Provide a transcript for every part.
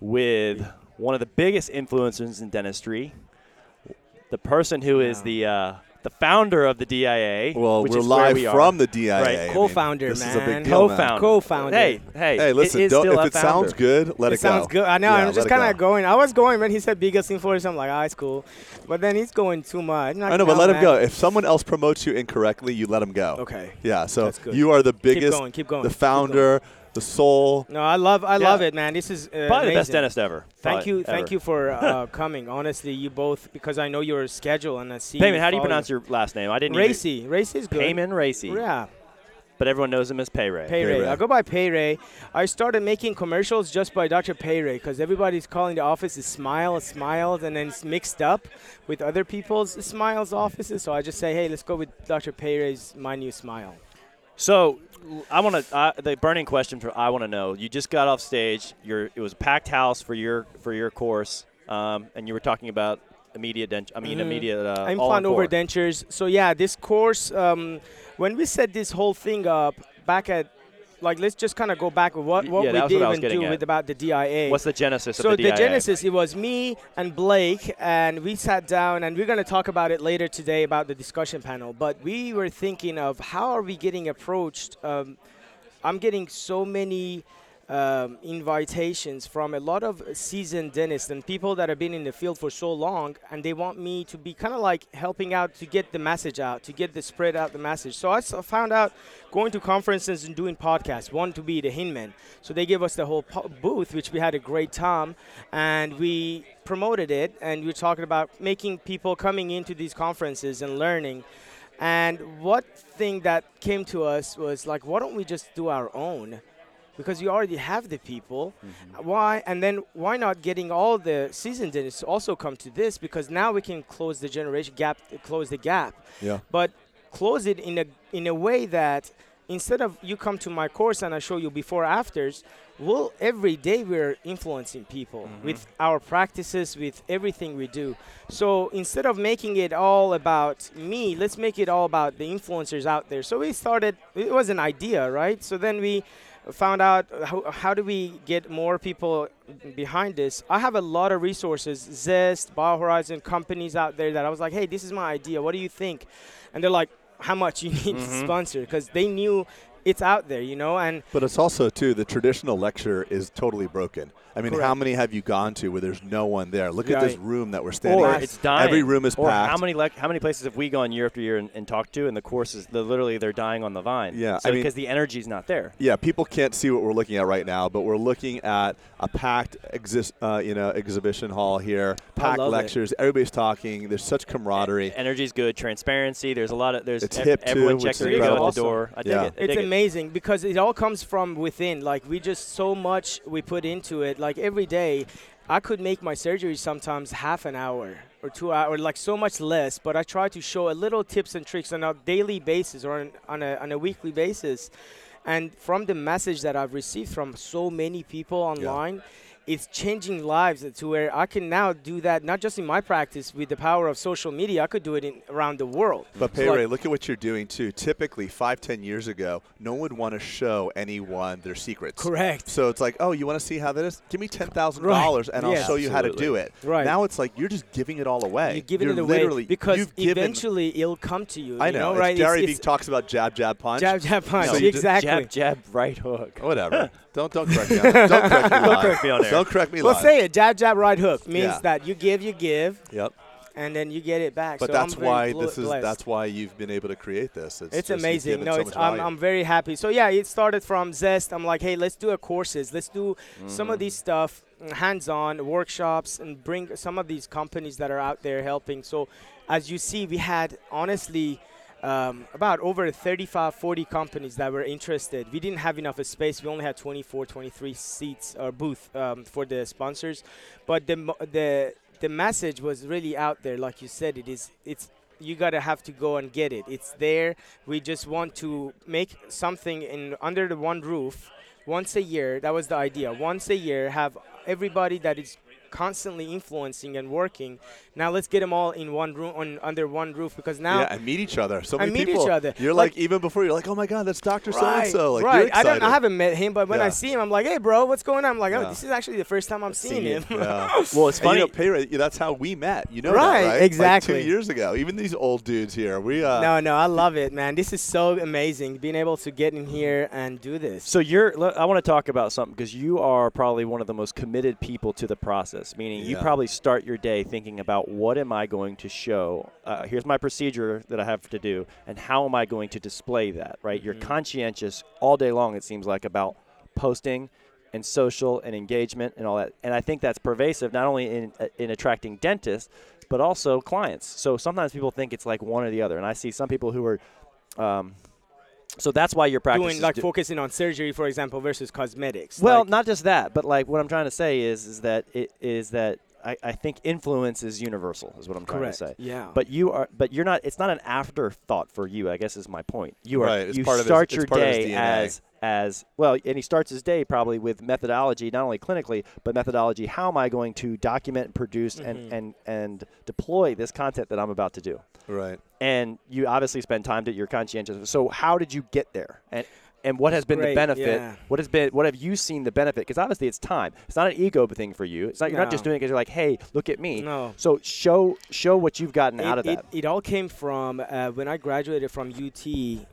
with one of the biggest influencers in dentistry, the person who is the uh, the founder of the DIA. Well, which we're is where live we are. from the DIA. Right. I mean, Co-founder, this man. is a big deal. Co-founder. Co-founder. Hey, hey. Hey, listen, is don't, still if a it sounds good, let it, it sounds good. I know. Yeah, I'm just it kind go. of going. I was going when he said biggest influencer. I'm like, ah, it's cool. But then he's going too much. I know, but let him go. If someone else promotes you incorrectly, you let him go. Okay. Yeah, so That's good. you are the biggest, going, keep going, the keep founder, the soul. No, I love. I Yeah. love it, man. This is uh, Probably the best dentist ever. Thank Probably you, thank you for uh, coming. Honestly, you both because I know your schedule and I see. Payman, how do you pronounce your last name? I didn't. even- Racy? Racy is good. Payman Racy. Yeah, But everyone knows him as Pay Ray. Pay Pay Ray. Ray. I go by Pay Ray. I started making commercials just by Dr. Pay Ray because everybody's calling the office is Smile, Smiles, and then it's mixed up with other people's Smiles offices. So I just say, hey, let's go with Dr. Pay Ray's My New Smile. So, I want to uh, the burning question for I want to know. You just got off stage. You're it was a packed house for your for your course, um, and you were talking about immediate dent. I mean, Mhm. immediate uh, implant over dentures. So yeah, this course, um, when we set this whole thing up back at, like, let's just kind of go back with what, what yeah, we did what and do at. with about the DIA. What's the genesis so of the, the genesis, it was me and Blake, and we sat down, and we're going to talk about it later today about the discussion panel. But we were thinking of how are we getting approached. Um, I'm getting so many um, invitations from a lot of seasoned dentists and people that have been in the field for so long, and they want me to be kind of like helping out to get the message out, to get the spread out the message. So I found out going to conferences and doing podcasts. One to be the Hinman, so they gave us the whole po- booth, which we had a great time, and we promoted it, and we were talking about making people coming into these conferences and learning. And what thing that came to us was like, why don't we just do our own? Because you already have the people. Mm-hmm. Why? And then why not getting all the seasoned dentists to also come to this? Because now we can close the generation gap, close the gap. Yeah. But close it in a in a way that instead of you come to my course and I show you before afters, we'll every day we're influencing people mm-hmm. with our practices, with everything we do. So instead of making it all about me, let's make it all about the influencers out there. So we started. It was an idea, right? So then we found out how, how do we get more people behind this. I have a lot of resources zest biohorizon companies out there that i was like hey this is my idea. What do you think? And they're like how much you need to mm-hmm. sponsor? Because they knew it's out there you know and But it's also too the traditional lecture is totally broken. I mean, how many have you gone to where there's no one there? Look at this room that we're standing or in. it's dying. Every room is or packed. How many lec- how many places have we gone year after year and, and talked to, and the courses they're literally they're dying on the vine. Yeah, so I mean- because the energy's not there. Yeah, people can't see what we're looking at right now, but we're looking at a packed exist, uh, you know, exhibition hall here, packed love it. lectures. Everybody's talking. There's such camaraderie. Energy's good. Transparency. There's a lot of there's It's ev- hip, too, everyone which checks is their ego at the door. I dig Yeah. it. I it's dig it. Amazing because it all comes from within. Like we just so much we put into it. Like every day i could make my surgery sometimes half an hour or two hours or like so much less but i try to show a little tips and tricks on a daily basis or on, on, a, on a weekly basis. And from the message that i've received from so many people online it's changing lives to where I can now do that not just in my practice with the power of social media. I could do it in, around the world. But So, Pay like- Ray, look at what you're doing too. Typically, five, ten years ago, no one would want to show anyone their secrets. Correct. So it's like, oh, you want to see how that is? Give me ten thousand dollars, and I'll show you how to do it. Right. Now it's like you're just giving it all away. You're giving You're it away literally because you've given- eventually it'll come to you. I you know. know, right? It's Gary it's, Vee talks about jab, jab, punch. jab, jab, punch. No, So you exactly. Jab, jab, right hook. Whatever. don't don't correct me. On, don't correct me live. correct me on air. Don't correct me Well, live. say it. Jab, jab, right hook means Yeah. that you give, you give, Yep. and then you get it back. But so that's why bl- this is blessed. that's why you've been able to create this. It's, It's amazing. No, so it's I'm. I'm very happy. So yeah, it started from Zest. I'm like, hey, let's do a courses. Let's do some Mm. of these stuff, mm, hands-on workshops, and bring some of these companies that are out there helping. So, as you see, we had honestly um, about over 35, 40 companies that were interested. We didn't have enough space. We only had 24, 23 seats or booth um, for the sponsors, but the the the message was really out there. Like you said, it is it's you gotta have to go and get it. It's there. We just want to make something in under the one roof once a year. That was the idea. Once a year, have everybody that is constantly influencing and working. Now let's get them all in one room, on, under one roof, because now yeah, and meet each other. So And many meet each people. other. You're Like- like, even before you're like, oh my god, that's Doctor So and So. Like right. you're I don't. I haven't met him, but when I see him, I'm like, hey, bro, what's going on? I'm like, oh, Yeah. this is actually the first time I'm seeing him. Yeah. Well, it's And funny. you know, Pay Ray, that's how we met. You know Right, that, right? exactly. Like two years ago. Even these old dudes here, we uh, no, no, I love it, man. This is so amazing being able to get in here and do this. So you're. I want to talk about something because you are probably one of the most committed people to the process. Meaning, you probably start your day thinking about what am I going to show. Uh, here's my procedure that I have to do, and how am I going to display that? Right. You're Mm-hmm. conscientious all day long. It seems like about posting and social and engagement and all that. And I think that's pervasive not only in uh, in attracting dentists, but also clients. So sometimes people think it's like one or the other, and I see some people who are. Um, so that's why your practice Doing like do- focusing on surgery, for example, versus cosmetics. well, Like- not just that, but like what I'm trying to say is is that it is that I, I think influence is universal is what I'm correct. trying to say. Yeah. But you are but you're not it's not an afterthought for you, I guess is my point. You are Right, it's you part of his- start it's your part day DNA. as as well and he starts his day probably with methodology not only clinically but methodology how am I going to document and produce Mm-hmm. and, and and deploy this content that I'm about to do right. and you obviously spend time that you're conscientious. So how did you get there? And and what has been the benefit? yeah. What has been what have you seen the benefit? Because obviously it's time. It's not an ego thing for you. It's not you're not just doing it because you're like, hey, look at me. No. So show show what you've gotten out of it, that. It, it all came from uh, when I graduated from UT,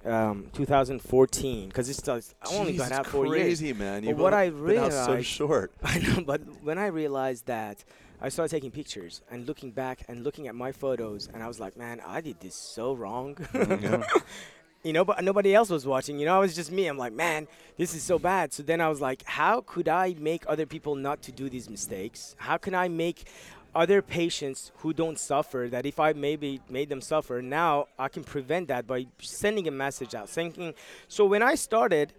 um, 2014. Because it's just, I only Jesus, got out four years. crazy, man. You've what I been out so short. I know, but when I realized that, I started taking pictures and looking back and looking at my photos, and I was like, man, I did this so wrong. Mm, you know, but nobody else was watching. You know, it was just me. I'm like, man, this is so bad. So then I was like, how could I make other people not to do these mistakes? How can I make other patients who don't suffer that if I maybe made them suffer, now I can prevent that by sending a message out. Thinking, so when I started.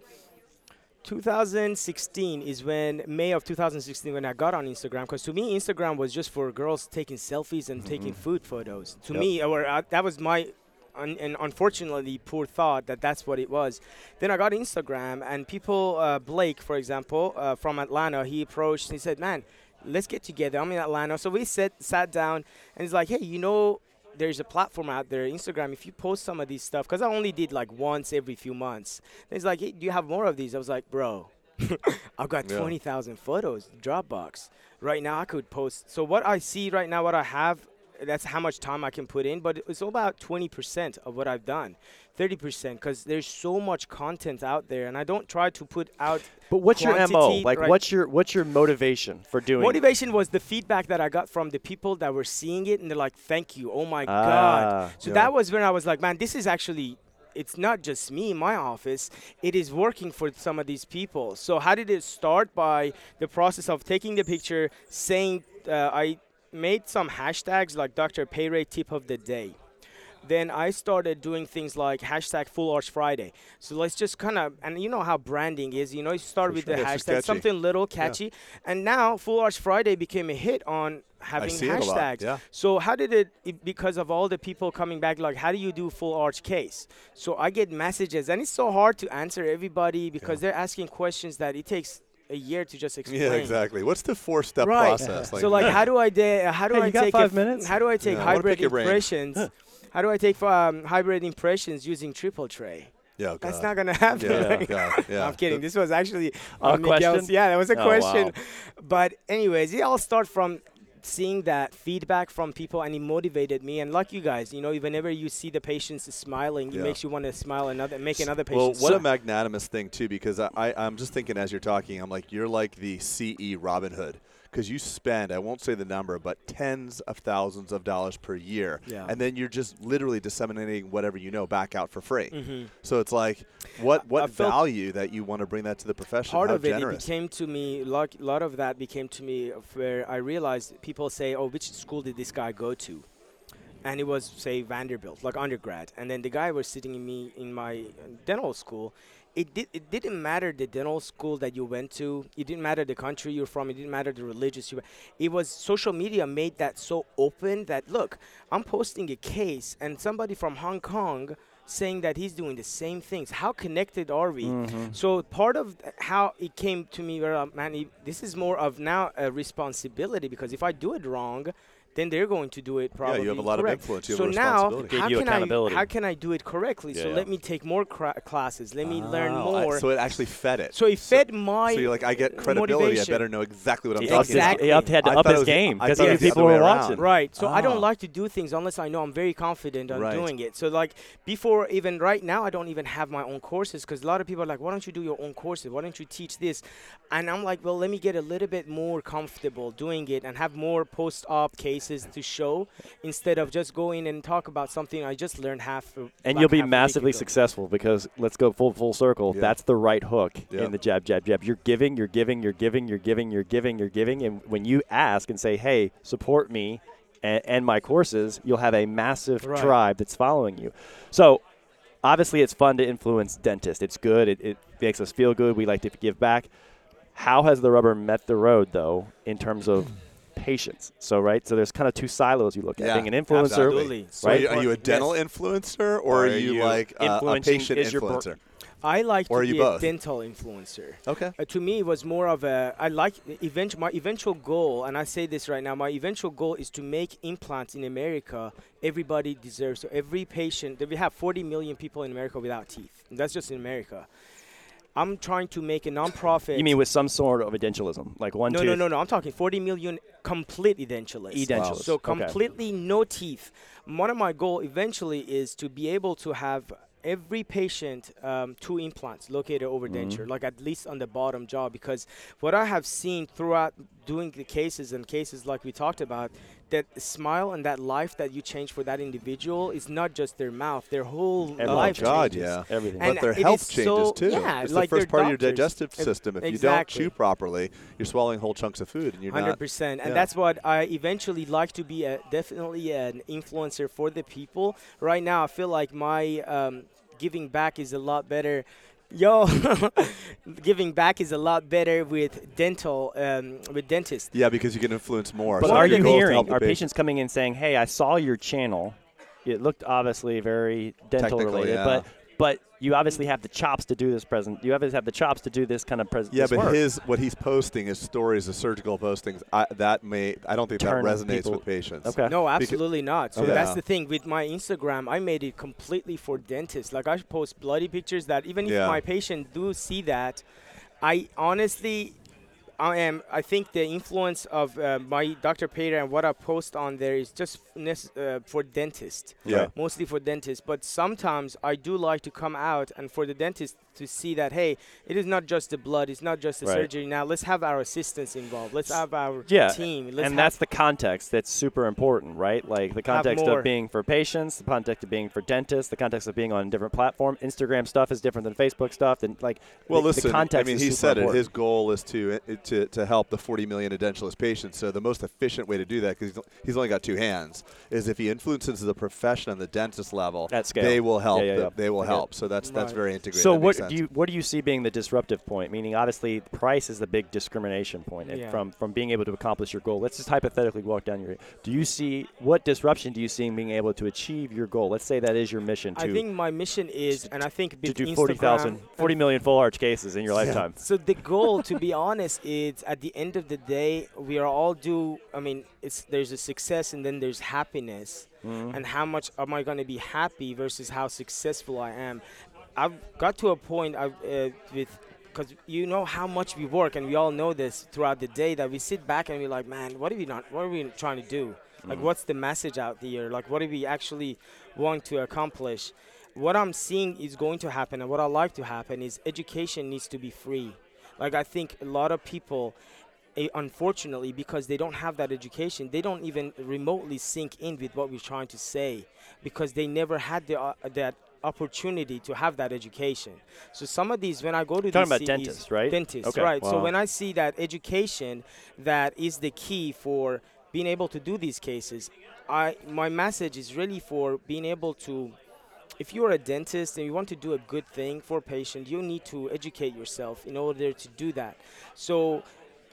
2016 is when May of 2016 when I got on Instagram because to me Instagram was just for girls taking selfies and taking food photos. To Yep. me, or uh, that was my un- and unfortunately poor thought that that's what it was. Then I got Instagram and people, uh, Blake for example uh, from Atlanta, he approached. He said, "Man, let's get together. I'm in Atlanta." So we sat sat down and he's like, "Hey, you know." There's a platform out there, Instagram. If you post some of these stuff, because I only did like once every few months. He's like, hey, "Do you have more of these?" I was like, "Bro, I've got Yeah. 20,000 photos, Dropbox. Right now, I could post. So, what I see right now, what I have, that's how much time I can put in, but it's all about 20% of what I've done. 30% because there's so much content out there, and I don't try to put out. but what's your mo? Like right. what's your what's your motivation for doing? Motivation was the feedback that I got from the people that were seeing it, and they're like, "Thank you, oh my Ah, god." So yeah. that was when I was like, "Man, this is actually." It's not just me in my office. It is working for some of these people. So how did it start? By the process of taking the picture, saying uh, I made some hashtags like Dr. Pay Ray Tip of the Day. Then I started doing things like hashtag Full Arch Friday. So let's just kind of, and you know how branding is. You know, you start For with sure. the Yeah, hashtag, something little catchy, and now Full Arch Friday became a hit on having see it a lot, hashtags. yeah. So how did it, it? Because of all the people coming back, like how do you do Full Arch case? So I get messages, and it's so hard to answer everybody because they're asking questions that it takes a year to just explain. Yeah, exactly. What's the four-step Right. process? so like, how do I de- how do Hey, I you got take five a- minutes? How do I take Yeah, hybrid pick your brain. impressions? how do I take um, hybrid impressions using triple tray? yeah, That's not gonna happen. Yeah, yeah, yeah. I'm kidding. This was actually A Miguel's- question? Yeah, that was a Oh, question. wow. But anyways, it all start from seeing that feedback from people, and it motivated me. And like you guys, you know, whenever you see the patients smiling, Yeah. it makes you want to smile another, make another patient Well, what a magnanimous thing too, because I, I I'm just thinking as you're talking, I'm like you're like the CE Robin Hood, because you spend I won't say the number, but tens of thousands of dollars per year, Yeah. and then you're just literally disseminating whatever you know back out for free. Mhm. So it's like what what value that you want to bring that to the profession? part How of it, it generous. became to me, a lot of that became to me where I realized people say, oh, which school did this guy go to? and it was say Vanderbilt, like undergrad, and then the guy was sitting in me in my dental school. It did. It didn't matter the dental school that you went to. It didn't matter the country you're from. It didn't matter the religious you. Were. It was social media made that so open that look, I'm posting a case, and somebody from Hong Kong saying that he's doing the same things. How connected are we? Mm-hmm. So part of how it came to me, where uh, man, this is more of now a responsibility because if I do it wrong, then they're going to do it probably. Yeah, you have a lot of influence. You so have a now, responsibility. Give how you can accountability. I how can I do it correctly? so Yeah. let me take more cra- classes. Let me learn Oh, I- more. so it actually fed it. So it fed my. So you're like, I get credibility. motivation. I better know exactly what I'm He talking upped his- Exactly. He had to I up his was game because other people other were watching. Right. So I Ah. don't like to do things unless I know I'm very confident on Right. doing it. So like before even right now I don't even have my own courses because a lot of people are like, why don't you do your own courses? Why don't you teach this? And I'm like, well, let me get a little bit more comfortable doing it and have more post-op cases to show instead of just going and talk about something I just learned half. And you'll be half a week massively successful because let's go full full circle. Yeah. That's the right hook Yeah. in the jab jab jab. You're giving, you're giving, you're giving, you're giving, you're giving, you're giving, and when you ask and say, "Hey, support me and, and my courses," you'll have a massive Right. tribe that's following you. So. Obviously, it's fun to influence dentists. It's good. It, it makes us feel good. We like to give back. How has the rubber met the road, though, in terms of patients? So, right. So, there's kind of two silos you look at. Yeah, Being an influencer, absolutely. Right. are, you, are you a Yes. dental influencer or, Or are are you, you like uh, a patient is your br- influencer? I like Or to be both? a dental influencer. Okay. Uh, to me, it was more of a. I like event, my eventual goal, and I say this right now. My eventual goal is to make implants in America. Everybody deserves. So every patient. We have 40 million people in America without teeth. And that's just in America. I'm trying to make a nonprofit. You mean with some sort of edentulism, like one no, tooth? no, no, no. I'm talking 40 million complete edentulous. Edentulous. So Okay. completely no teeth. One of my goal eventually is to be able to have every patient um, two implants located over Mm-hmm. denture, like at least on the bottom jaw. Because what I have seen throughout doing the cases and cases like we talked about, that smile and that life that you change for that individual is not just their mouth, their whole Oh, life God, changes. yeah. Everything. And but their health changes so- too. yeah, it's like the first part of your digestive system. If you don't chew properly, you're swallowing whole chunks of food, and you're Hundred not. percent, and yeah. that's what I eventually like to be. A, definitely an influencer for the people. Right now, I feel like my um, giving back is a lot better. Yo, giving back is a lot better with dental, um, with dentists. Yeah, because you can influence more. But So are you goal is to hearing help are patient. patients coming in saying, "Hey, I saw your channel. It looked obviously very dental Technical, related, yeah. but but you obviously have the chops to do this present. You obviously have the chops to do this kind of present. Yeah, but his what he's posting is stories of surgical postings. I, that may I don't think Turn that resonates people- with patients. okay. No, Becau- absolutely not. So Okay. that's the thing with my Instagram. I made it completely for dentists. Like I post bloody pictures that even if Yeah. my patient do see that, I honestly, I am. I think the influence of uh, my Dr. Peter and what I post on there is just uh, for dentists. Yeah. Mostly for dentists, but sometimes I do like to come out and for the dentist to see that hey, it is not just the blood, it's not just the Right. surgery. Now let's have our assistants involved. Let's have our Yeah, team. Let's and that's the context that's super important, right? Like the context of being for patients, the context of being for dentists, the context of being on a different platform. Instagram stuff is different than Facebook stuff, and like Well, the, listen. the context I mean, is he super said it. His goal is to uh, to to help the 40 million edentulous patients. So the most efficient way to do that, because he's only got two hands, is if he influences the profession on the dentist level. At scale. They will help. Yeah, yeah, the- yeah. They will I get it. help. So that's that's Right. very integrated. So That what makes do you what do you see being the disruptive point? Meaning, obviously, price is the big discrimination point Yeah. from from being able to accomplish your goal. Let's just hypothetically walk down your. Do you see what disruption do you see in being able to achieve your goal? Let's say that is your mission to I think my mission is, and I think to do 40,000, Instagram- 40 million full arch cases in your lifetime. So the goal, to be honest, is at the end of the day, we are all due. I mean, it's there's a success and then there's happiness, Mm-hmm. and how much am I going to be happy versus how successful I am. I've got to a point I've, uh, with because you know how much we work, and we all know this throughout the day that we sit back and we're like, man, what are we not? What are we trying to do? Like, what's the message out there? Like, what are we actually want to accomplish? What I'm seeing is going to happen, and what I like to happen is education needs to be free. Like, I think a lot of people, eh, unfortunately, because they don't have that education, they don't even remotely sink in with what we're trying to say because they never had the, uh, that opportunity to have that education. So some of these, when I go to Talking about CEs dentists, right? Dentists, Okay. right? So when I see that education that is the key for being able to do these cases, I my message is really for being able to if you're a dentist and you want to do a good thing for a patient, you need to educate yourself in order to do that. So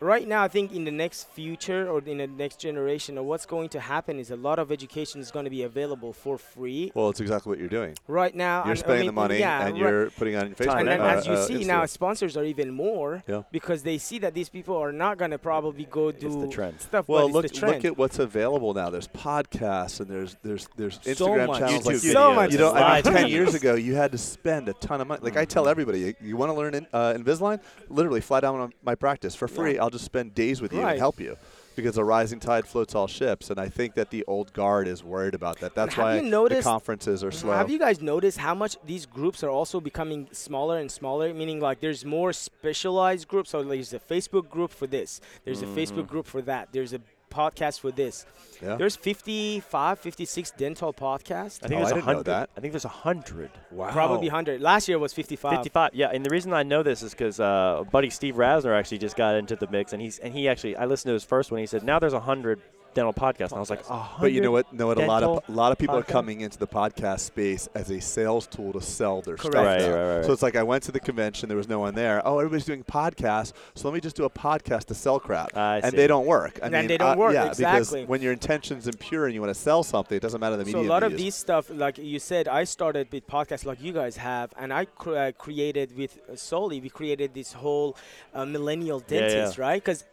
right now, I think in the next future or in the next generation, what's going to happen is a lot of education is going to be available for free. Well, it's exactly what you're doing. Right now, You're and, I spending mean, the money yeah, and you're putting on Facebook. Time And then, uh, as you uh, see now, Instagram. sponsors are even more Yeah. because they see that these people are not going to probably go do the trend. stuff. Well, but look it's the trend. look at what's available now. There's podcasts and there's there's there's So Instagram much. channels like YouTube So videos, much You know, I mean, ten years ago, you had to spend a ton of money. Like I tell everybody, you, you want to learn in, uh, Invisalign? Literally, fly down on my practice for free. Yeah. I'll just spend days with you Right. and help you, because a rising tide floats all ships. And I think that the old guard is worried about that. That's why you the noticed- conferences are slow. Have you guys noticed how much these groups are also becoming smaller and smaller? Meaning, like, there's more specialized groups. So there's a Facebook group for this. There's a mm. Facebook group for that. There's a podcast for this. Yeah. There's 55, 56 dental podcasts. I think Oh, there's I a didn't know hundred. that. I think there's a hundred. wow. Probably 100. Last year was 55. 55. Yeah, and the reason I know this is because uh, buddy Steve Rasner actually just got into the mix, and he's and he actually I listened to his first one. He said now there's a hundred dental podcast. and I was like, But you know what? Know what? A lot of a lot of people are podcast? coming into the podcast space as a sales tool to sell their Correct. stuff. Right, now. right, right, So it's like I went to the convention, there was no one there. Oh, everybody's doing podcasts, so let me just do a podcast to sell crap, I and see. they don't work. I And mean, they don't uh, work, Yeah, exactly. because when your intentions impure and you want to sell something, it doesn't matter the media. So a lot you of use. these stuff, like you said, I started with podcasts like you guys have, and I cr- uh, created with uh, Soli. We created this whole uh, millennial Yeah, yeah. dentist, right? Because,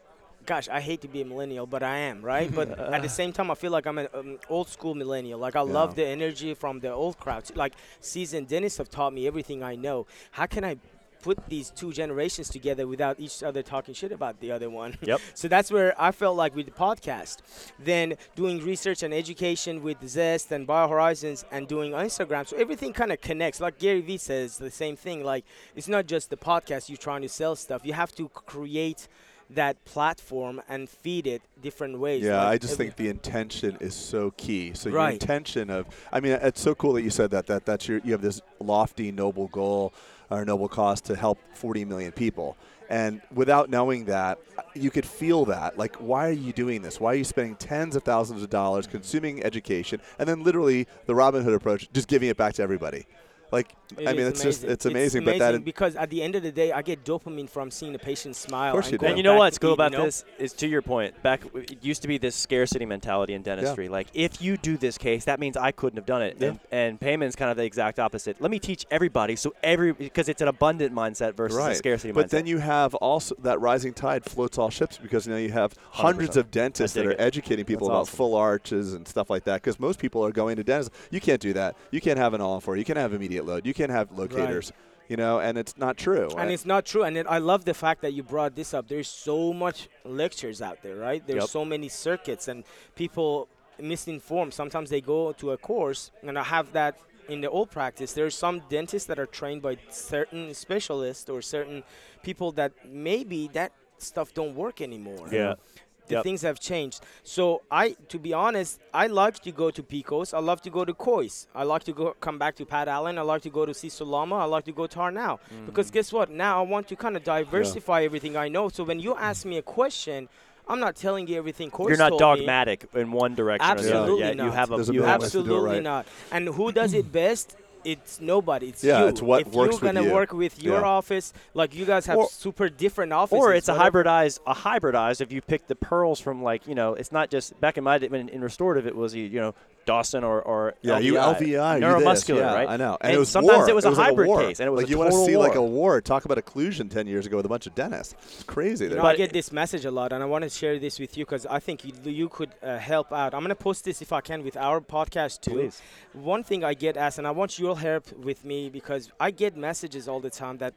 gosh, I hate to be a millennial, but I am, right? but at the same time, I feel like I'm an um, old school millennial. Like I love the energy from the old crowd. Like seasoned dentists have taught me everything I know. How can I? Put these two generations together without each other talking shit about the other one. Yep. So that's where I felt like with the podcast, then doing research and education with Zest and BioHorizons and doing Instagram. So everything kind of connects. Like Gary Vee says, the same thing. Like it's not just the podcast you're trying to sell stuff. You have to create that platform and feed it different ways. Yeah, Like I just think the intention is so key. So your intention of, I mean, it's so cool that you said that. That that's your you have this lofty, noble goal or noble cause to help 40 million people. And without knowing that, you could feel that. Like, why are you doing this? Why are you spending tens of thousands of dollars consuming education, and then literally the Robin Hood approach, just giving it back to everybody? Like, It I mean, is it's just amazing. it's amazing. but that because at the end of the day, I get dopamine from seeing the patient smile. Of course and you do. And you know what's cool eat, about you know? this is to your point. Back, it used to be this scarcity mentality in dentistry. Like, if you do this case, that means I couldn't have done it. Yeah. And, and Payman's kind of the exact opposite. Let me teach everybody, so every because it's an abundant mindset versus a scarcity but mindset. But then you have also that rising tide floats all ships because now you have hundreds 100%. of dentists that are it. educating people That's about awesome. full arches and stuff like that. Because most people are going to dentists. You can't do that. You can't have an all for. You can't have immediate load. You can't have locators. You know, and it's not true. And it's not true. And it, I love the fact that you brought this up. There's so much lectures out there, right? There's Yep. so many circuits, and people misinformed. Sometimes they go to a course, and I have that in the old practice. There's some dentists that are trained by certain specialists or certain people that maybe that stuff don't work anymore. Yeah. The Yep. things have changed. So I, to be honest, I like to go to Pikos. I love to go to Kois. I like to go come back to Pat Allen. I like to go to Sisolama. I like to go to Arnau. Mm-hmm. Because guess what? Now I want to kind of diversify everything I know. So when you ask me a question, I'm not telling you everything Kois You're not told me. dogmatic in one direction. or the other. Absolutely Yeah, you not. have a There's a you million have ways to do it Absolutely right. not. And who does it best? It's nobody. It's Yeah, you. it's what if works you're gonna you. work with your Yeah. office, like you guys have Or- super different offices. or it's a hybridized a hybridized if you pick the pearls from like you know it's not just back in my day when in restorative it was you know Dawson or or Yeah, you LVI, you neuromuscular this, yeah, right I know. and, it was sometimes war. it was a like hybrid war. case and it was like a you want to see war. like a war. Talk about occlusion ten years ago with a bunch of dentists. It's crazy. You They're- know, I get this message a lot, and I want to share this with you because I think you, you could uh, help out. I'm going to post this if I can with our podcast too. Please. One thing I get asked, and I want your help with me because I get messages all the time that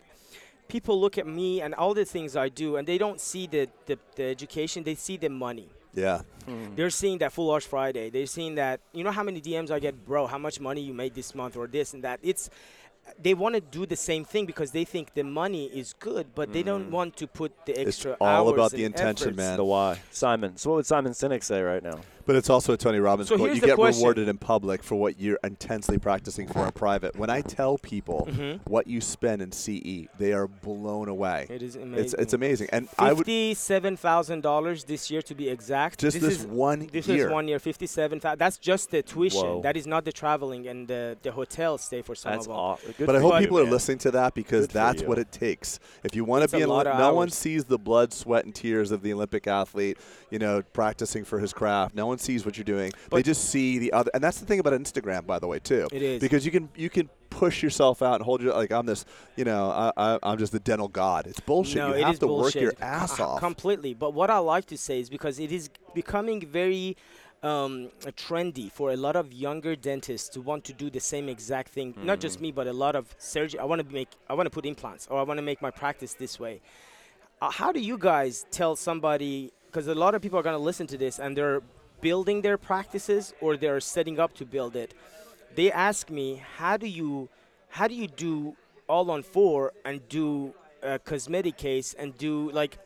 people look at me and all the things I do, and they don't see the, the, the education, they see the money. yeah. Mm. They're seeing that Full Arch Friday. They're seeing that, you know how many DMs I get, bro, how much money you made this month or this and that. It's they want to do the same thing because they think the money is good, but they don't want to put the extra. It's all hours about and the intention, efforts. man. The why. Simon. So what would Simon Sinek say right now? But it's also a Tony Robbins So quote. You get question. rewarded in public for what you're intensely practicing for in private. When I tell people Mm-hmm. what you spend in CE, they are blown away. It is amazing. It's it's amazing. And I would Fifty-seven thousand dollars this year to be exact. just this, is, one This year. is one year, fifty-seven thousand. That's just the tuition. Whoa. That is not the traveling and the, the hotel stay for some That's of them. aw- good But I hope you, people are listening to that because Good that's what it takes. If you want to be of no one sees the blood, sweat, and tears of the Olympic athlete, you know, practicing for his craft. No one sees what you're doing. they just see the other, and that's the thing about Instagram, by the way, too. It is. because you can you can push yourself out and hold your like I'm this, you know, I, I, I'm just the dental god. It's bullshit. No, you have to bullshit. work your ass ah, off. Completely. But what I like to say is because it is becoming very um, trendy for a lot of younger dentists to want to do the same exact thing. Not just me, but a lot of surgery. I want to make. I want to put implants, or I want to make my practice this way. Uh, how do you guys tell somebody? Because a lot of people are going to listen to this and they're building their practices or they're setting up to build it. They ask me, how do you, how do you do all on four and do a cosmetic case and do like,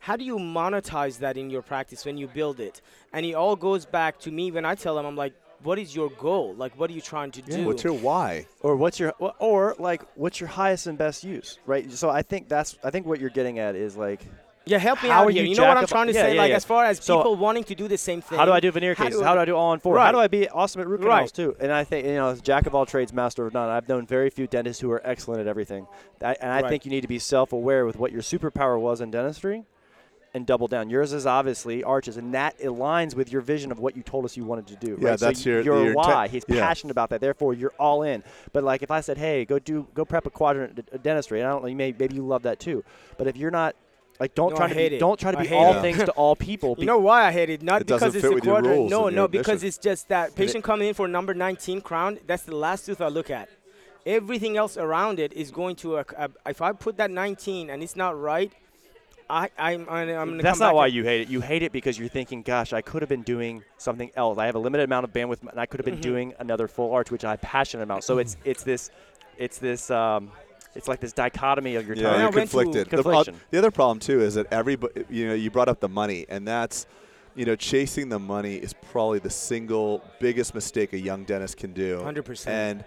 how do you monetize that in your practice when you build it? And it all goes back to me when I tell them, I'm like, what is your goal? Like, what are you trying to do? What's your why? or what's your or- or like what's your highest and best use, right? So I think that's I think what you're getting at is like yeah, help me how out are here. you You know what I'm trying to yeah, say? yeah, like, yeah. as far as So- people wanting to do the same thing. how do I do veneer how cases? do how do I do all on four? How do I be awesome at root canals Right. too? And I think you know, jack of all trades, master of none. I've known very few dentists who are excellent at everything, I, and I Right. think you need to be self-aware with what your superpower was in dentistry, and double down. Yours is obviously arches, and that aligns with your vision of what you told us you wanted to do. Yeah, right? So that's your- your your te- why. He's yeah. passionate about that. Therefore, you're all in. But like if I said, "Hey, go do go prep a quadrant d- dentistry," and I don't know, you may, maybe you love that too. But if you're not like, don't No, try I to hate be, it. don't try to I be all it. things to all people. You know why I hate it? Not It because it's fit a with your quadrant. rules No, no, because it's just that patient coming in for number 19 crown. That's the last tooth I look at. Everything else around it is going to. Uh, a, a, uh, if I put that 19 and it's not right, I I'm I'm, I'm gonna That's come not back why you hate it. You hate it because you're thinking, "Gosh, I could have been doing something else. I have a limited amount of bandwidth, and I could have been Mhm. doing another full arch, which I'm passionate about." So it's it's this, it's this, um, it's like this dichotomy of your Yeah, time. you're conflicted. The, confliction. the other problem too is that everybody, you know, you brought up the money, and that's, you know, chasing the money is probably the single biggest mistake a young dentist can do. 100%. And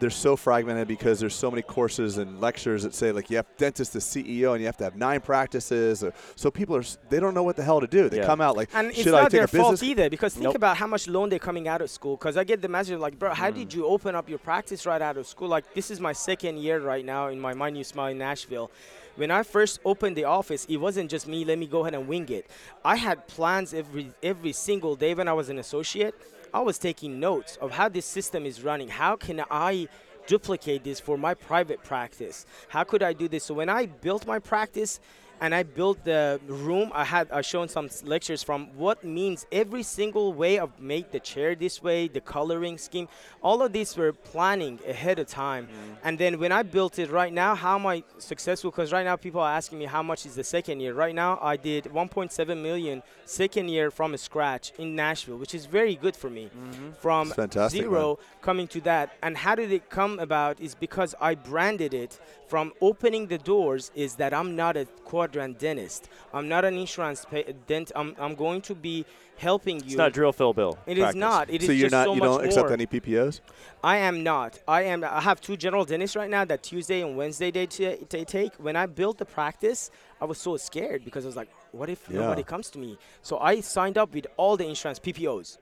they're so fragmented because there's so many courses and lectures that say like you have dentist to CEO and you have to have nine practices. Or, so people are they don't know what the hell to do. They Yeah. come out like, And it's should I not take their a business? fault either because think Nope. about how much loan they're coming out of school. Because I get the message like, bro, how Mm. did you open up your practice right out of school? Like this is my second year right now in my My New Smile in Nashville. When I first opened the office, it wasn't just me. Let me go ahead and wing it. I had plans every every single day when I was an associate. I was taking notes of how this system is running. How can I duplicate this for my private practice? How could I do this? So when I built my practice and I built the room, I had I shown some lectures from what means every single way of make the chair this way, the coloring scheme. All of these were planning ahead of time. Mm-hmm. And then when I built it right now, how am I successful? Because right now people are asking me how much is the second year. Right now I did 1.7 million second year from scratch in Nashville, which is very good for me. Mm-hmm. From It's fantastic, zero coming to that. And how did it come about is because I branded it from opening the doors is that I'm not a quadrant dentist. I'm not an insurance pa- dent. I'm, I'm going to be helping you. It's not drill, fill, bill. It is practice. not. It is so you're just not so you much don't accept any PPOs. I am not. I am. I have two general dentists right now that Tuesday and Wednesday they, ta- they take. When I built the practice, I was so scared because I was like, what if Yeah. nobody comes to me? So I signed up with all the insurance PPOs.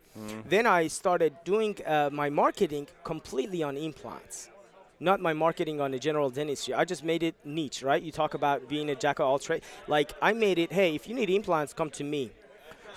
Then I started doing uh, my marketing completely on implants. Not my marketing on the general dentistry. I just made it niche, right? You talk about being a jack of all trades. Like I made it. Hey, if you need implants, come to me.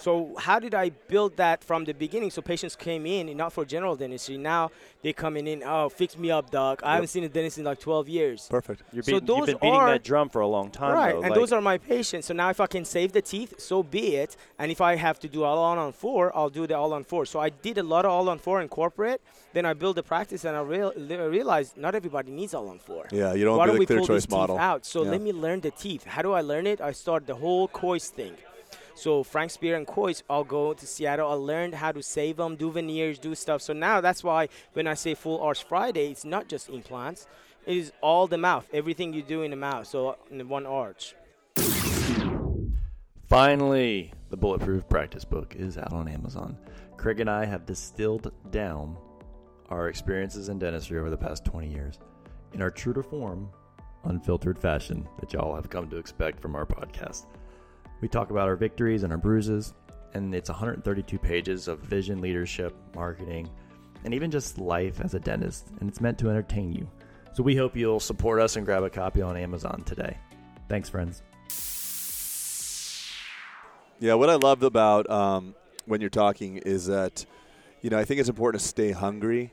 So how did I build that from the beginning? So patients came in, not for general dentistry. Now they're coming in. Oh, fix me up, doc. I haven't seen a dentist in like 12 years. Perfect. You're So beating, you've been beating are- that drum for a long time, right, though. and like- those are my patients. So now if I can save the teeth, so be it. And if I have to do all on on four, I'll do the all on four. So I did a lot of all on four in corporate. Then I built a practice, and I real, realized not everybody needs all on four. Yeah, you don't Why want don't be we the clear pull choice these model. teeth out? So Yeah. let me learn the teeth. How do I learn it? I start the whole Kois thing. So Frank Spear and Kois, I'll go to Seattle. I learned how to save them, do veneers, do stuff. So now that's why when I say full arch Friday, it's not just implants. It is all the mouth, everything you do in the mouth. So uh, in one arch. Finally, the Bulletproof Practice Book is out on Amazon. Craig and I have distilled down our experiences in dentistry over the past 20 years in our true to form, unfiltered fashion that y'all have come to expect from our podcast. We talk about our victories and our bruises, and it's 132 pages of vision, leadership, marketing, and even just life as a dentist, and it's meant to entertain you. So we hope you'll support us and grab a copy on Amazon today. Thanks, friends. Yeah, what I loved about um, when you're talking is that, you know, I think it's important to stay hungry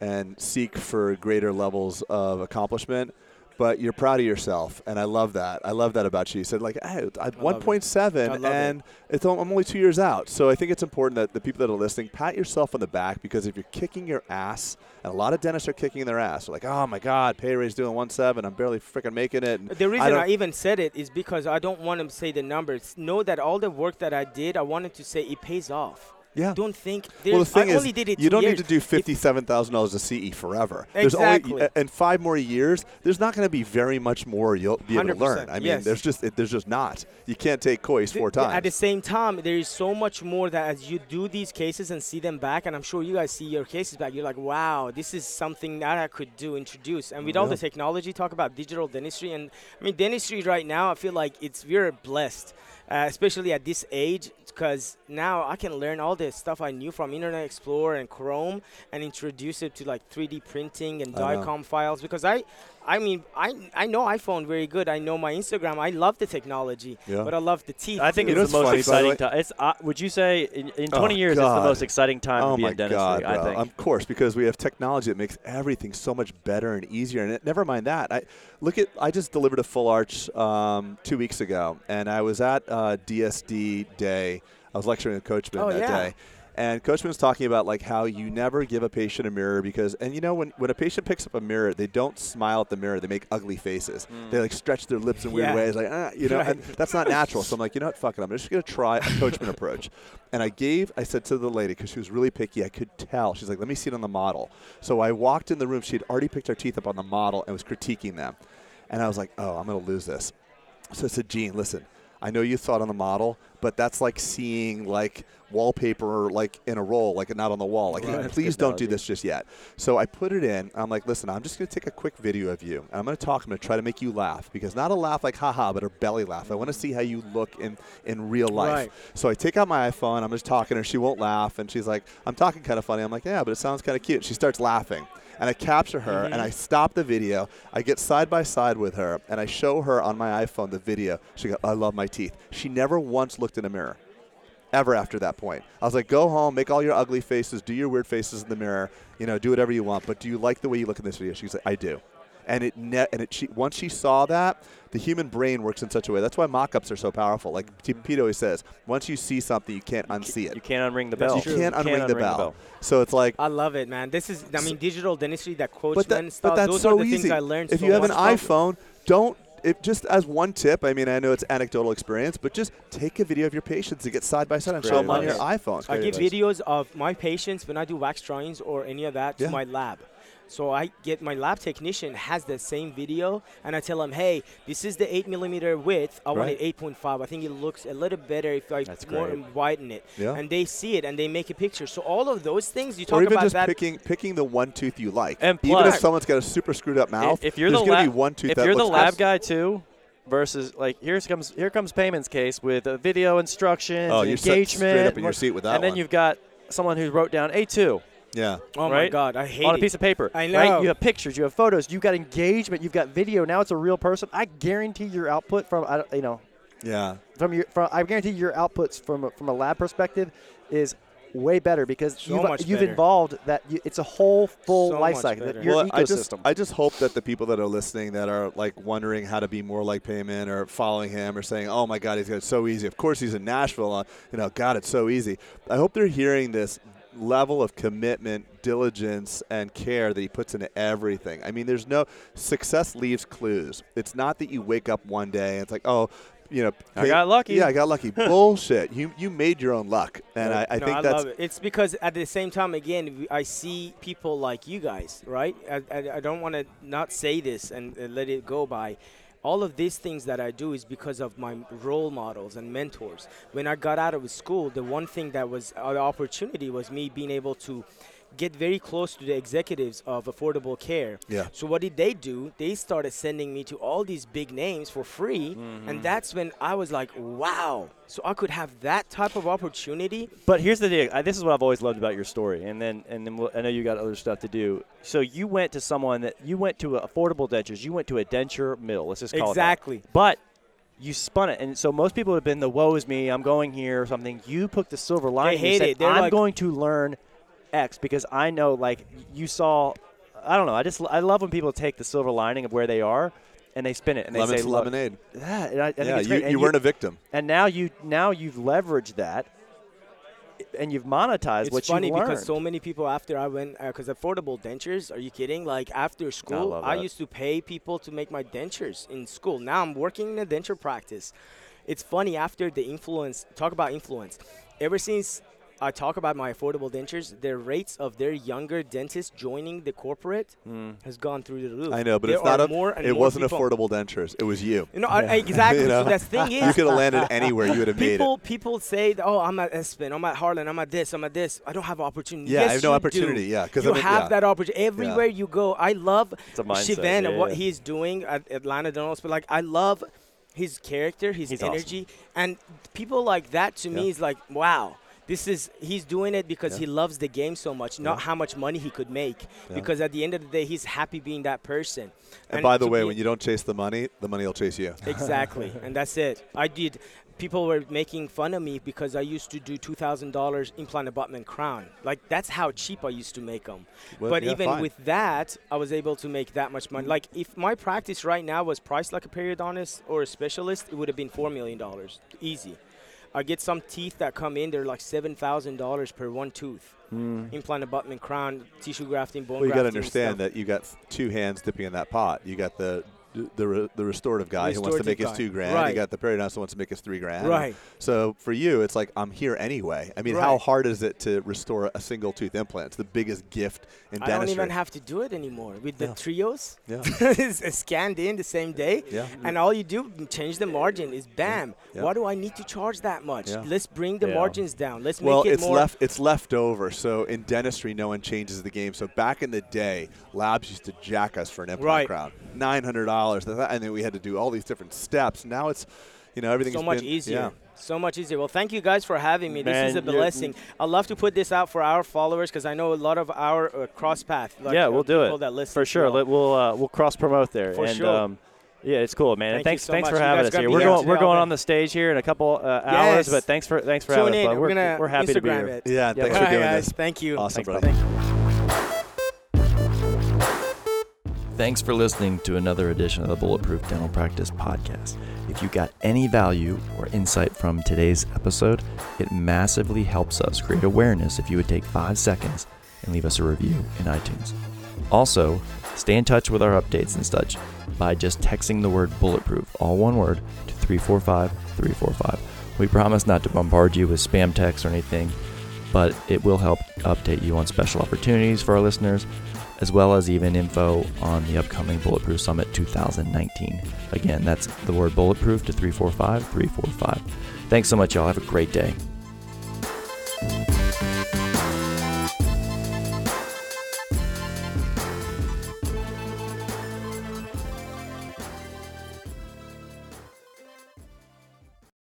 and seek for greater levels of accomplishment. But you're proud of yourself, and I love that. I love that about you. You said like, hey, I, 1.7, and it. it's I'm only two years out. So I think it's important that the people that are listening pat yourself on the back because if you're kicking your ass, and a lot of dentists are kicking their ass, they're like, oh my god, Pay Ray's doing 1.7, I'm barely freaking making it. And the reason I, I even said it is because I don't want to say the numbers. Know that all the work that I did, I wanted to say it pays off. Yeah. Don't think. Well, the thing I is, you don't years. need to do fifty-seven thousand dollars a CE forever. Exactly. There's only in five more years. There's not going to be very much more you'll be able to learn. I mean, yes. there's just there's just not. You can't take Kois four times. At the same time, there is so much more that as you do these cases and see them back, and I'm sure you guys see your cases back, you're like, wow, this is something that I could do, introduce. And with yeah. all the technology, talk about digital dentistry, and I mean dentistry right now, I feel like it's we're blessed uh, especially at this age because now I can learn all the stuff I knew from Internet Explorer and Chrome and introduce it to like 3D printing and DICOM files because I I mean, I I know iPhone very good. I know my Instagram. I love the technology, yeah. but I love the teeth. I think too. it's the most funny, exciting time. It's uh, would you say in, in 20 oh years God. it's the most exciting time oh to be my in dentistry? God, I think. Of course, because we have technology that makes everything so much better and easier. And it, never mind that. I look at. I just delivered a full arch um, two weeks ago, and I was at uh, DSD Day. I was lecturing at Coachman oh, that yeah. day and Coachman was talking about like how you never give a patient a mirror because, and you know, when, when a patient picks up a mirror, they don't smile at the mirror; they make ugly faces. Mm. They like stretch their lips in weird yeah. ways, like ah, you know, right. and that's not natural. So I'm like, you know what, fuck it, I'm just gonna try a Coachman approach. And I gave, I said to the lady because she was really picky, I could tell. She's like, let me see it on the model. So I walked in the room. She had already picked her teeth up on the model and was critiquing them, and I was like, oh, I'm gonna lose this. So I said, Gene, listen. I know you thought on the model, but that's like seeing like wallpaper like in a roll, like not on the wall. Like, right. hey, please don't do this just yet. So I put it in. I'm like, listen, I'm just going to take a quick video of you. And I'm going to talk. I'm going to try to make you laugh because not a laugh like haha, but a belly laugh. I want to see how you look in in real life. Right. So I take out my iPhone. I'm just talking to her. She won't laugh, and she's like, I'm talking kind of funny. I'm like, yeah, but it sounds kind of cute. She starts laughing and I capture her mm-hmm. and I stop the video. I get side by side with her and I show her on my iPhone the video. She goes, I love my teeth. She never once looked in a mirror. Ever after that point, I was like, "Go home, make all your ugly faces, do your weird faces in the mirror, you know, do whatever you want. But do you like the way you look in this video?" She's like, "I do." And it ne- and it she, once she saw that, the human brain works in such a way. That's why mock-ups are so powerful. Like mm-hmm. Pete always says, once you see something, you can't unsee it. You can't unring the bell. You can't, unring, can't the, unring bell. the, bell. So it's like I love it, man. This is I mean digital dentistry that coachman but that, stuff. But that's Those so are the easy. things I learned. If so you have an iPhone, don't it, just as one tip, I mean, I know it's anecdotal experience, but just take a video of your patients and get side by side and show them on your iPhone. I give videos of my patients when I do wax drawings or any of that to Yeah. my lab. So I get my lab technician has the same video, and I tell him, "Hey, this is the eight millimeter width. I want Right. it 8.5. I think it looks a little better if I That's more great. widen it." Yeah. And they see it and they make a picture. So all of those things you talk or talk even about just that. picking picking the one tooth you like. And plus, even if someone's got a super screwed up mouth, if you're there's the going to lab, be one tooth if that you're the lab good. guy too, versus like here's comes here comes Payman's case with a video instructions, Oh, and you're sit engagement, straight up in your seat with that and then one. you've got someone who wrote down A2 yeah. oh my? God, I hate on a piece of paper. I Right? know. You have pictures, you have photos, you've got engagement, you've got video. Now it's a real person. I guarantee your output from I you know Yeah. from your from I guarantee your outputs from a, from a lab perspective is way better because So you've, much you've involved that you, it's a whole full So life cycle. better. Your well, ecosystem. I just, I just hope that the people that are listening that are like wondering how to be more like Payman or following him or saying, "Oh my God, he's got it so easy." Of course, he's in Nashville. Uh, you know, God, it's so easy. I hope they're hearing this level of commitment, diligence, and care that he puts into everything. I mean, there's no success leaves clues. It's not that you wake up one day and it's like, oh. you know, I got lucky. Yeah, I got lucky. Bullshit. You you made your own luck, and I, I no, think I that's love it. It's because at the same time, again, I see people like you guys, right? I, I, I don't want to not say this and uh, let it go by. All of these things that I do is because of my role models and mentors. When I got out of school, the one thing that was uh, an opportunity was me being able to get very close to the executives of affordable care. Yeah. So what did they do? They started sending me to all these big names for free, and mm-hmm. that's when I was like, "Wow!" So I could have that type of opportunity. But here's the thing. I, this is what I've always loved about your story, and then and then we'll, I know you got other stuff to do. So you went to someone that you went to affordable dentures. You went to a denture mill. Let's just call Exactly. it that. But you spun it, and so most people have been the "woe is me," I'm going here or something. You put the silver lining. You hate said, it. They're I'm like- going to learn X because I know, like you saw. I don't know. I just I love when people take the silver lining of where they are, and they spin it and they lemon say, "Look, lemonade. Yeah, and I, I think Yeah, it's you. And you weren't a victim. and now you now you've leveraged that, and you've monetized It's what funny you learned. It's funny because so many people after I went uh, because affordable dentures. Are you kidding? Like after school, love I used to pay people to make my dentures in school. Now I'm working in a denture practice. It's funny after the influence. Talk about influence. Ever since I talk about my affordable dentures, their rates of their younger dentists joining the corporate hmm. has gone through the roof. I know, but there it's not a. more it wasn't people- affordable dentures. It was you. You know, I, I- exactly. You know? So that's thing is, You could have landed anywhere. You would have made people it. people say, that, "Oh, I'm at Aspen, I'm at Heartland, I'm at this, I'm at this. I don't have opportunity." Yeah, I Yes, have no opportunity, Do. yeah, 'cause you I mean, have yeah. that opportunity everywhere you go. I love Shivan yeah, and what yeah. he's doing at Atlanta Dental, but like I love his character, his He's awesome. energy, and people like that to me is like, wow. This is he's doing it because Yeah. he loves the game so much, not Yeah. how much money he could make. Because at the end of the day, he's happy being that person. And by the way, when you don't chase the money, the money will chase you. Exactly, and that's it. I did. People were making fun of me because I used to do two thousand dollars implant abutment crown. Like that's how cheap I used to make them. Well, but even fine. with that, I was able to make that much money. Like if my practice right now was priced like a periodontist or a specialist, it would have been four million dollars, easy. I get some teeth that come in; they're like seven thousand dollars per one tooth. Hmm. Implant abutment crown, tissue grafting, bone Well, you got to understand stuff. that you got two hands dipping in that pot. You got the the, re- the restorative guy who wants to Restorative make his two grand. Right. You got the periodontist who wants to make his three grand. Right. So for you, it's like I'm here anyway. I mean, how hard is it to restore a single tooth implant? It's the biggest gift in I dentistry. I don't even have to do it anymore with the Yeah. trios. Yeah. it's scanned in the same day. Yeah. And all you do, change the margin. Is bam. Yeah. Why do I need to charge that much? Yeah. Let's bring the Yeah. margins down. Let's well, make it it's more. left it's left over. So in dentistry, no one changes the game. So back in the day, labs used to jack us for an implant Right. crown, nine hundred dollars, and then we had to do all these different steps. Now it's, you know, everything's so much been, easier. Yeah. So much easier. Well, thank you guys for having me. Man, this is a blessing. I'd love to put this out for our followers because I know a lot of our uh, cross path. Like, yeah, uh, we'll do it That for sure. well. We'll uh, we'll cross promote there. For and, sure. Um, yeah, it's cool, man. and Thank you thanks so thanks much. for having us gotta here. We're going we're going on the stage here in a couple uh, hours, Yes. but thanks for thanks for Tune having in. bud. We're, We're, gonna we're happy to be here. it. Yeah, Yeah, thanks All for right, doing guys. this. Thank you. Awesome, Thanks, brother. Thanks for listening to another edition of the Bulletproof Dental Practice Podcast. If you got any value or insight from today's episode, it massively helps us create awareness if you would take five seconds and leave us a review in iTunes. Also, stay in touch with our updates and such by just texting the word bulletproof, all one word, to 345 345. We promise not to bombard you with spam texts or anything, but it will help update you on special opportunities for our listeners as well as even info on the upcoming Bulletproof Summit 2019. Again, that's the word bulletproof to 345 345. Thanks so much, y'all. Have a great day.